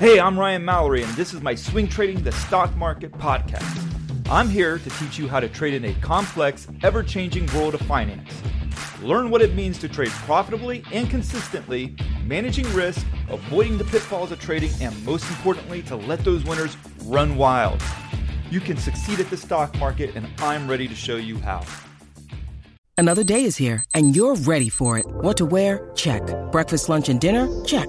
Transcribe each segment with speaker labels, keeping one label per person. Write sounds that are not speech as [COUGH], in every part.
Speaker 1: Hey, I'm Ryan Mallory, and this is my Swing Trading the Stock Market podcast. I'm here to teach you how to trade in a complex, ever changing world of finance. Learn what it means to trade profitably and consistently, managing risk, avoiding the pitfalls of trading, and most importantly, to let those winners run wild. You can succeed at the stock market, and I'm ready to show you how.
Speaker 2: Another day is here, and you're ready for it. What to wear? Check. Breakfast, lunch, and dinner? Check.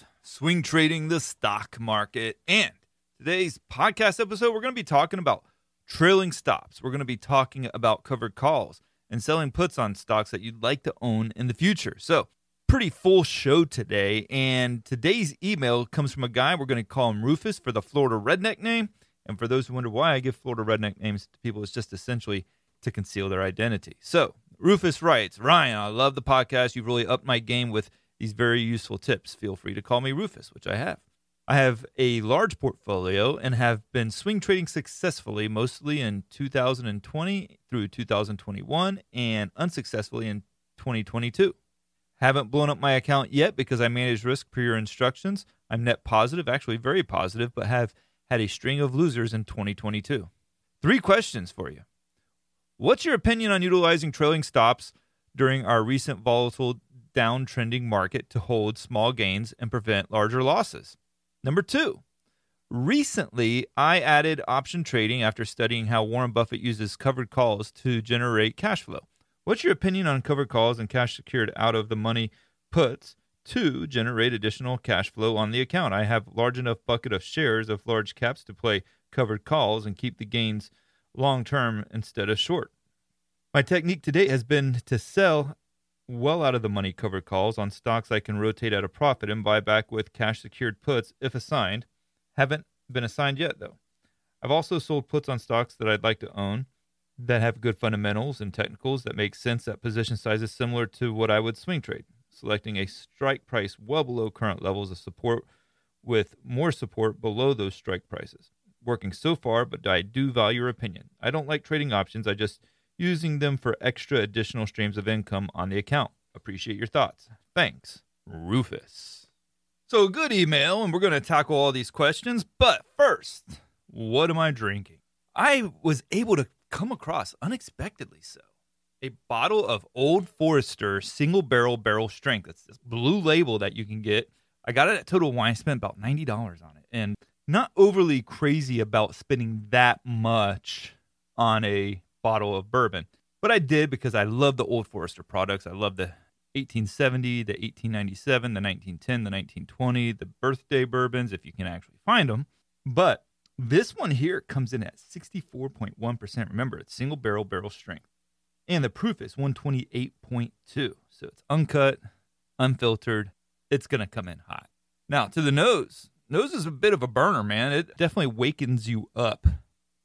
Speaker 1: swing trading the stock market. And today's podcast episode, we're going to be talking about trailing stops. We're going to be talking about covered calls and selling puts on stocks that you'd like to own in the future. So, pretty full show today. And today's email comes from a guy, we're going to call him Rufus for the Florida Redneck name. And for those who wonder why I give Florida Redneck names to people, it's just essentially to conceal their identity. So, Rufus writes Ryan, I love the podcast. You've really upped my game with these very useful tips. Feel free to call me Rufus, which I have. I have a large portfolio and have been swing trading successfully mostly in 2020 through 2021 and unsuccessfully in 2022. Haven't blown up my account yet because I manage risk per your instructions. I'm net positive, actually very positive, but have had a string of losers in 2022. Three questions for you. What's your opinion on utilizing trailing stops during our recent volatile downtrending market to hold small gains and prevent larger losses. Number two, recently I added option trading after studying how Warren Buffett uses covered calls to generate cash flow. What's your opinion on covered calls and cash secured out of the money puts to generate additional cash flow on the account? I have large enough bucket of shares of large caps to play covered calls and keep the gains long term instead of short. My technique to date has been to sell well out of the money covered calls on stocks I can rotate at a profit and buy back with cash secured puts if assigned. Haven't been assigned yet, though. I've also sold puts on stocks that I'd like to own that have good fundamentals and technicals that make sense at position sizes similar to what I would swing trade, selecting a strike price well below current levels of support with more support below those strike prices. Working so far, but I do value your opinion. I don't like trading options. I just using them for extra additional streams of income on the account. Appreciate your thoughts. Thanks, Rufus. So, good email, and we're going to tackle all these questions. But first, what am I drinking? I was able to come across, unexpectedly so, a bottle of Old Forester single barrel barrel strength. It's this blue label that you can get. I got it at Total Wine, spent about $90 on it, and not overly crazy about spending that much on a bottle of bourbon. But I did because I love the Old Forester products. I love the 1870, the 1897, the 1910, the 1920, the birthday bourbons, if you can actually find them. But this one here comes in at 64.1%. Remember, it's single barrel barrel strength. And the proof is 128.2. So it's uncut, unfiltered. It's going to come in hot. Now, to the nose. Nose is a bit of a burner, man. It definitely wakens you up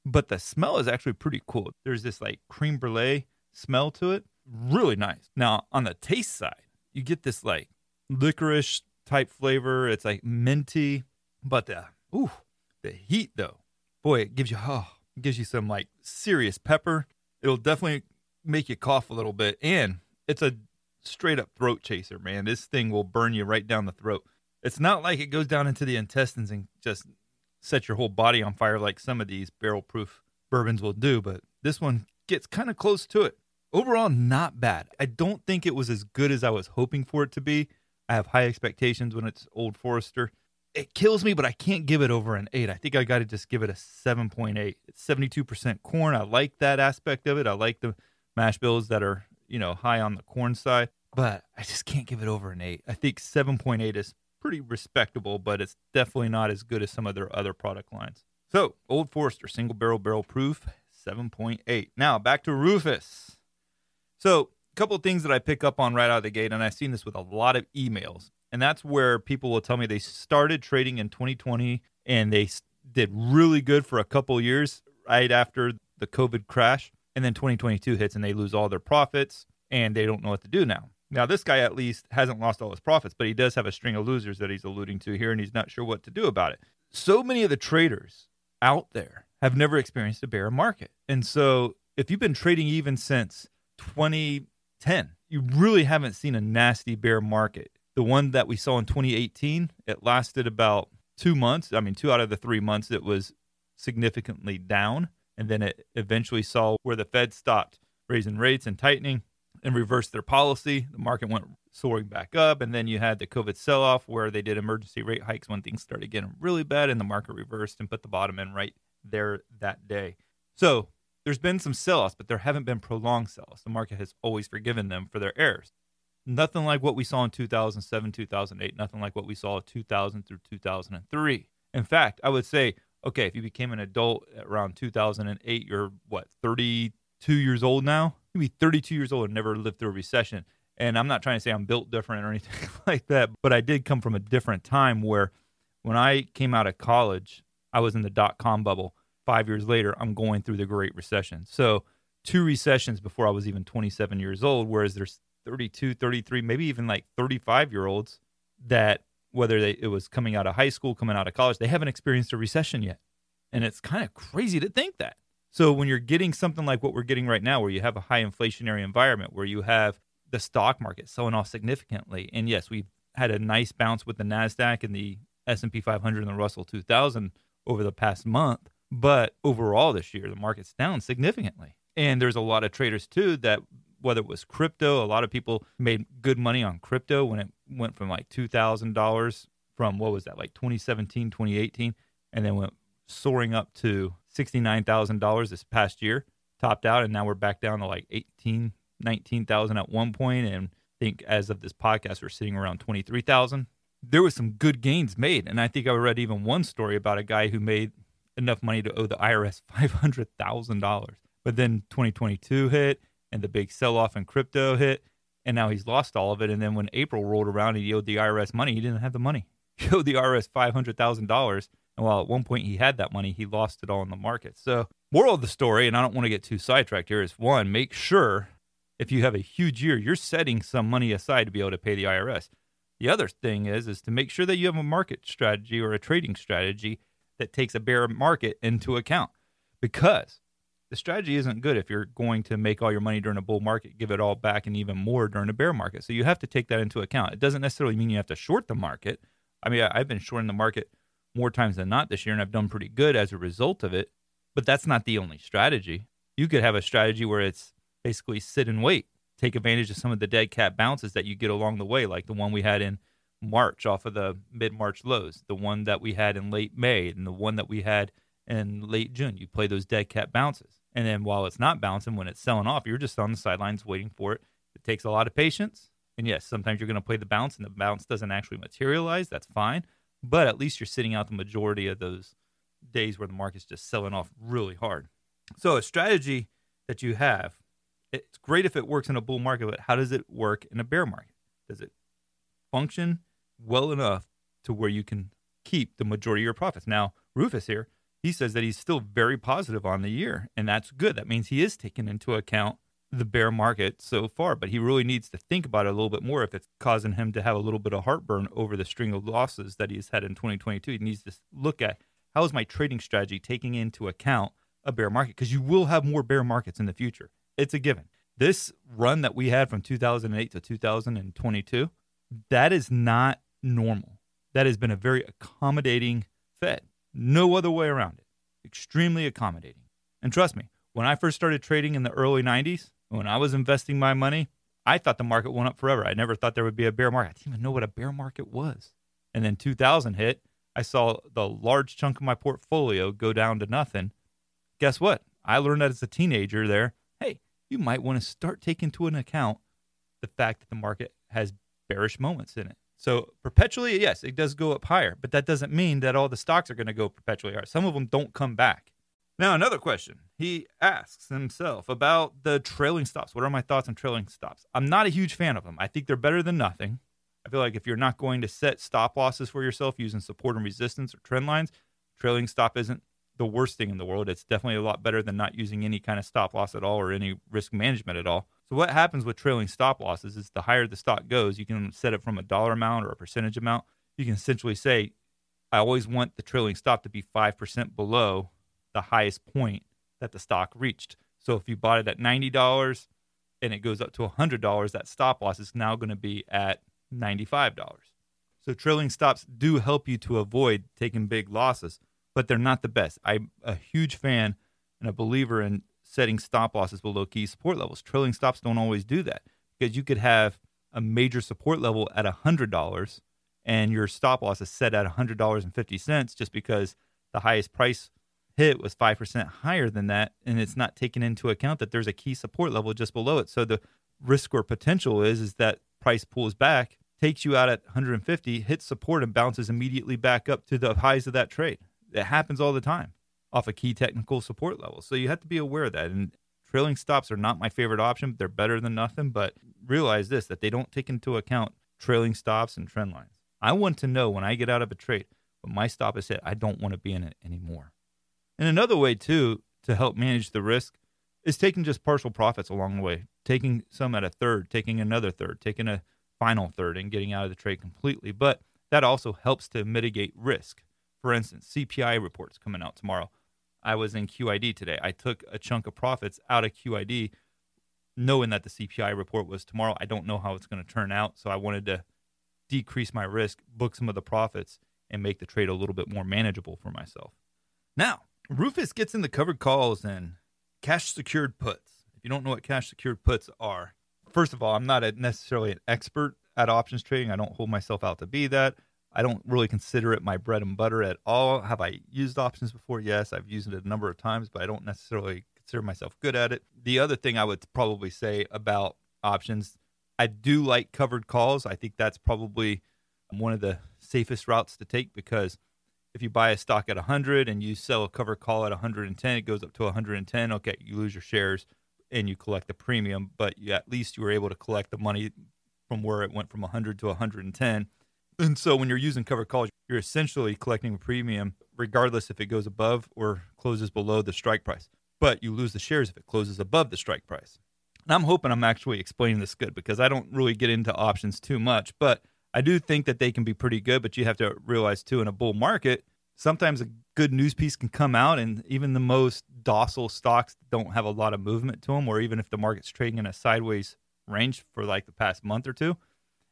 Speaker 1: but the smell is actually pretty cool. There's this like creme brulee smell to it, really nice. Now, on the taste side, you get this like licorice type flavor. It's like minty, but the ooh, the heat though, boy, it gives you oh, it gives you some like serious pepper. It'll definitely make you cough a little bit, and it's a straight up throat chaser, man. This thing will burn you right down the throat. It's not like it goes down into the intestines and just set your whole body on fire like some of these barrel proof bourbons will do, but this one gets kind of close to it. overall, not bad. I don't think it was as good as I was hoping for it to be. I have high expectations when it's Old Forester. It kills me, but I can't give it over an eight. I think I got to just give it a 7.8. It's 72% corn. I like that aspect of it. I like the mash bills that are, you know, high on the corn side, but I just can't give it over an eight. I think 7.8 is pretty respectable, but it's definitely not as good as some of their other product lines. So, Old Forester single barrel barrel proof 7.8. Now, back to Rufus. So, a couple of things that I pick up on right out of the gate, and I've seen this with a lot of emails, and that's where people will tell me they started trading in 2020 and they did really good for a couple years right after the COVID crash. And then 2022 hits and they lose all their profits and they don't know what to do now. Now, this guy at least hasn't lost all his profits, but he does have a string of losers that he's alluding to here, and he's not sure what to do about it. So many of the traders out there have never experienced a bear market. And so, if you've been trading even since 2010, you really haven't seen a nasty bear market. The one that we saw in 2018, it lasted about two months. I mean, two out of the three months, it was significantly down. And then it eventually saw where the Fed stopped raising rates and tightening and reversed their policy. The market went soaring back up. And then you had the COVID sell off where they did emergency rate hikes when things started getting really bad and the market reversed and put the bottom in right there that day. So there's been some sell offs, but there haven't been prolonged sell offs. The market has always forgiven them for their errors. Nothing like what we saw in 2007, 2008, nothing like what we saw in 2000 through 2003. In fact, I would say, okay, if you became an adult around 2008, you're what, 32 years old now? You'd be 32 years old and never lived through a recession. And I'm not trying to say I'm built different or [LAUGHS] anything like that, but I did come from a different time where when I came out of college, I was in the dot com bubble. Five years later, I'm going through the Great Recession. So, two recessions before I was even 27 years old, whereas there's 32, 33, maybe even like 35 year olds that whether they, it was coming out of high school, coming out of college, they haven't experienced a recession yet. And it's kind of crazy to think that. So when you're getting something like what we're getting right now, where you have a high inflationary environment, where you have the stock market selling off significantly, and yes, we've had a nice bounce with the Nasdaq and the S&P 500 and the Russell 2000 over the past month, but overall this year the market's down significantly. And there's a lot of traders too that whether it was crypto, a lot of people made good money on crypto when it went from like $2,000 from what was that, like 2017, 2018, and then went soaring up to $69,000 this past year, topped out, and now we're back down to like 18, 19,000 at one point, and I think as of this podcast, we're sitting around 23,000. There was some good gains made, and I think I read even one story about a guy who made enough money to owe the IRS [LAUGHS] $500,000. But then 2022 hit, and the big sell off in crypto hit, and now he's lost all of it. And then when April rolled around he owed the IRS money, he didn't have the money. [LAUGHS] He owed the IRS $500,000 and while at one point he had that money, he lost it all in the market. So, moral of the story, and I don't want to get too sidetracked here, is one, make sure if you have a huge year, you're setting some money aside to be able to pay the IRS. The other thing is is to make sure that you have a market strategy or a trading strategy that takes a bear market into account. Because the strategy isn't good if you're going to make all your money during a bull market, give it all back and even more during a bear market. So you have to take that into account. It doesn't necessarily mean you have to short the market. I mean, I've been shorting the market more times than not this year, and I've done pretty good as a result of it. But that's not the only strategy. You could have a strategy where it's basically sit and wait, take advantage of some of the dead cat bounces that you get along the way, like the one we had in March off of the mid March lows, the one that we had in late May, and the one that we had in late June. You play those dead cat bounces. And then while it's not bouncing, when it's selling off, you're just on the sidelines waiting for it. It takes a lot of patience. And yes, sometimes you're going to play the bounce and the bounce doesn't actually materialize. That's fine but at least you're sitting out the majority of those days where the market's just selling off really hard. So a strategy that you have, it's great if it works in a bull market, but how does it work in a bear market? Does it function well enough to where you can keep the majority of your profits? Now, Rufus here, he says that he's still very positive on the year, and that's good. That means he is taking into account the bear market so far, but he really needs to think about it a little bit more if it's causing him to have a little bit of heartburn over the string of losses that he's had in 2022. He needs to look at how is my trading strategy taking into account a bear market because you will have more bear markets in the future. It's a given. This run that we had from 2008 to 2022, that is not normal. That has been a very accommodating Fed. No other way around it. Extremely accommodating. And trust me, when I first started trading in the early 90s, When I was investing my money, I thought the market went up forever. I never thought there would be a bear market. I didn't even know what a bear market was. And then 2000 hit. I saw the large chunk of my portfolio go down to nothing. Guess what? I learned that as a teenager there, hey, you might want to start taking into an account the fact that the market has bearish moments in it. So perpetually, yes, it does go up higher, but that doesn't mean that all the stocks are going to go perpetually higher. Some of them don't come back. Now, another question. He asks himself about the trailing stops. What are my thoughts on trailing stops? I'm not a huge fan of them. I think they're better than nothing. I feel like if you're not going to set stop losses for yourself using support and resistance or trend lines, trailing stop isn't the worst thing in the world. It's definitely a lot better than not using any kind of stop loss at all or any risk management at all. So what happens with trailing stop losses is the higher the stock goes, you can set it from a dollar amount or a percentage amount. You can essentially say, I always want the trailing stop to be 5% below the highest point that the stock reached. So if you bought it at $90 and it goes up to $100, that stop loss is now going to be at $95. So trailing stops do help you to avoid taking big losses, but they're not the best. I'm a huge fan and a believer in setting stop losses below key support levels. Trailing stops don't always do that because you could have a major support level at $100 and your stop loss is set at $100.50 just because the highest price hit was 5% higher than that and it's not taken into account that there's a key support level just below it. So the risk or potential is is that price pulls back, takes you out at 150, hits support and bounces immediately back up to the highs of that trade. It happens all the time off a key technical support level. So you have to be aware of that. And trailing stops are not my favorite option. They're better than nothing, but realize this that they don't take into account trailing stops and trend lines. I want to know when I get out of a trade, when my stop is hit, I don't want to be in it anymore. And another way too to help manage the risk is taking just partial profits along the way, taking some at a third, taking another third, taking a final third, and getting out of the trade completely. But that also helps to mitigate risk. For instance, CPI reports coming out tomorrow. I was in QID today. I took a chunk of profits out of QID, knowing that the CPI report was tomorrow. I don't know how it's going to turn out, so I wanted to decrease my risk, book some of the profits, and make the trade a little bit more manageable for myself. Now, Rufus gets in the covered calls and cash secured puts. If you don't know what cash secured puts are, first of all, I'm not a, necessarily an expert at options trading. I don't hold myself out to be that. I don't really consider it my bread and butter at all. Have I used options before? Yes, I've used it a number of times, but I don't necessarily consider myself good at it. The other thing I would probably say about options, I do like covered calls. I think that's probably one of the safest routes to take because if you buy a stock at 100 and you sell a cover call at 110, it goes up to 110. Okay, you lose your shares and you collect the premium, but you, at least you were able to collect the money from where it went from 100 to 110 and so when you're using cover calls, you're essentially collecting a premium regardless if it goes above or closes below the strike price. But you lose the shares if it closes above the strike price. And I'm hoping I'm actually explaining this good because I don't really get into options too much, but I do think that they can be pretty good. But you have to realize too, in a bull market, sometimes a good news piece can come out, and even the most docile stocks don't have a lot of movement to them, or even if the market's trading in a sideways range for like the past month or two,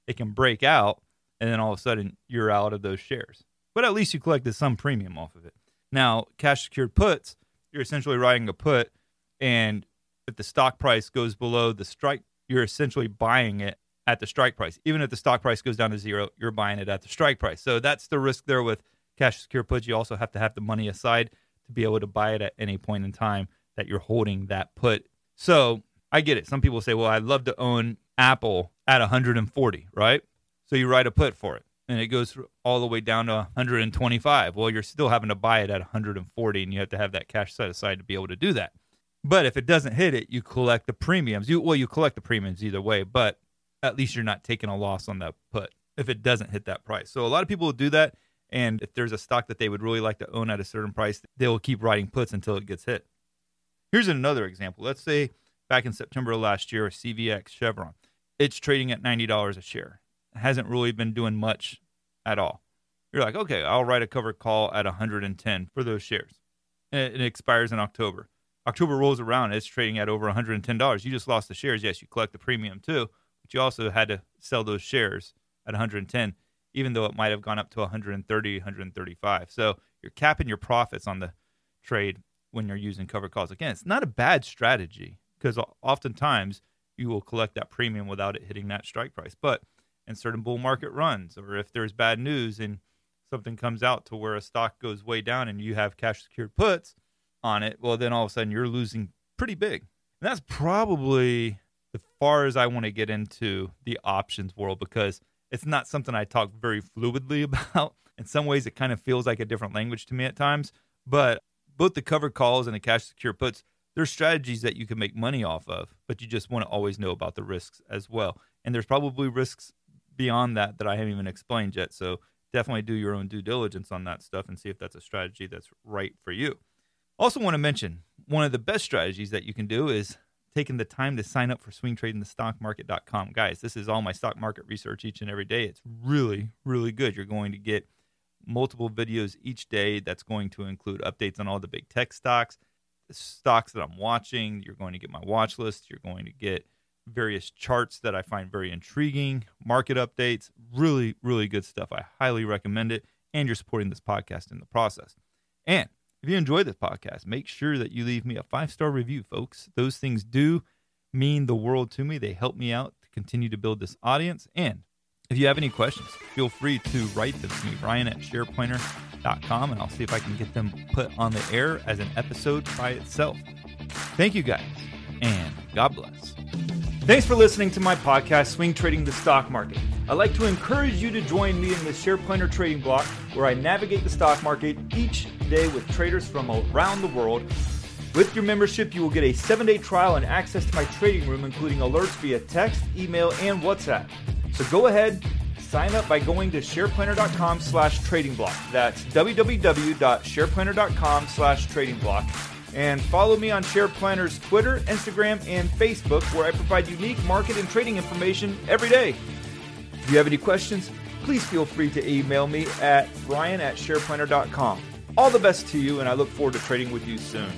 Speaker 1: it can break out and then all of a sudden you're out of those shares. But at least you collected some premium off of it. Now, cash secured puts, you're essentially writing a put, and if the stock price goes below the strike, you're essentially buying it at the strike price. Even if the stock price goes down to zero, you're buying it at the strike price. So that's the risk there with cash secure puts. You also have to have the money aside to be able to buy it at any point in time that you're holding that put. So I get it. Some people say, well, I'd love to own Apple at 140, right? So you write a put for it and it goes all the way down to 125. Well, you're still having to buy it at 140 and you have to have that cash set aside to be able to do that. But if it doesn't hit it, you collect the premiums. You well, you collect the premiums either way, but at least you're not taking a loss on that put if it doesn't hit that price. So a lot of people will do that and if there's a stock that they would really like to own at a certain price, they will keep writing puts until it gets hit. Here's another example. Let's say back in September of last year, CVX Chevron. It's trading at $90 a share hasn't really been doing much at all. You're like, okay, I'll write a cover call at 110 for those shares. It, it expires in October. October rolls around, it's trading at over $110. You just lost the shares. Yes, you collect the premium too, but you also had to sell those shares at 110, even though it might have gone up to 130, 135. So you're capping your profits on the trade when you're using cover calls. Again, it's not a bad strategy because oftentimes you will collect that premium without it hitting that strike price. But in certain bull market runs, or if there's bad news and something comes out to where a stock goes way down and you have cash secured puts on it, well, then all of a sudden you're losing pretty big. And that's probably far as I want to get into the options world because it's not something I talk very fluidly [LAUGHS] about. In some ways, it kind of feels like a different language to me at times. But both the covered calls and the cash secure puts, there's strategies that you can make money off of, but you just want to always know about the risks as well. And there's probably risks beyond that that I haven't even explained yet. So definitely do your own due diligence on that stuff and see if that's a strategy that's right for you. Also, want to mention one of the best strategies that you can do is taking the time to sign up for swingtradingthestockmarket.com. Guys, this is all my stock market research each and every day. It's really, really good. You're going to get multiple videos each day that's going to include updates on all the big tech stocks, the stocks that I'm watching. You're going to get my watch list. You're going to get various charts that I find very intriguing, market updates, really, really good stuff. I highly recommend it. And you're supporting this podcast in the process. And if you enjoy this podcast, make sure that you leave me a five star review, folks. Those things do mean the world to me. They help me out to continue to build this audience. And if you have any questions, feel free to write them to me, Ryan at shareplanner.com, and I'll see if I can get them put on the air as an episode by itself. Thank you guys, and God bless. Thanks for listening to my podcast, Swing Trading the Stock Market. I'd like to encourage you to join me in the SharePlanner trading block where I navigate the stock market each day with traders from around the world. With your membership, you will get a seven day trial and access to my trading room, including alerts via text, email, and WhatsApp. So go ahead, sign up by going to shareplanner.com slash trading block. That's www.shareplanner.com slash trading block and follow me on SharePlanner's Twitter, Instagram, and Facebook, where I provide unique market and trading information every day. If you have any questions, please feel free to email me at ryan at shareplanner.com. All the best to you, and I look forward to trading with you soon.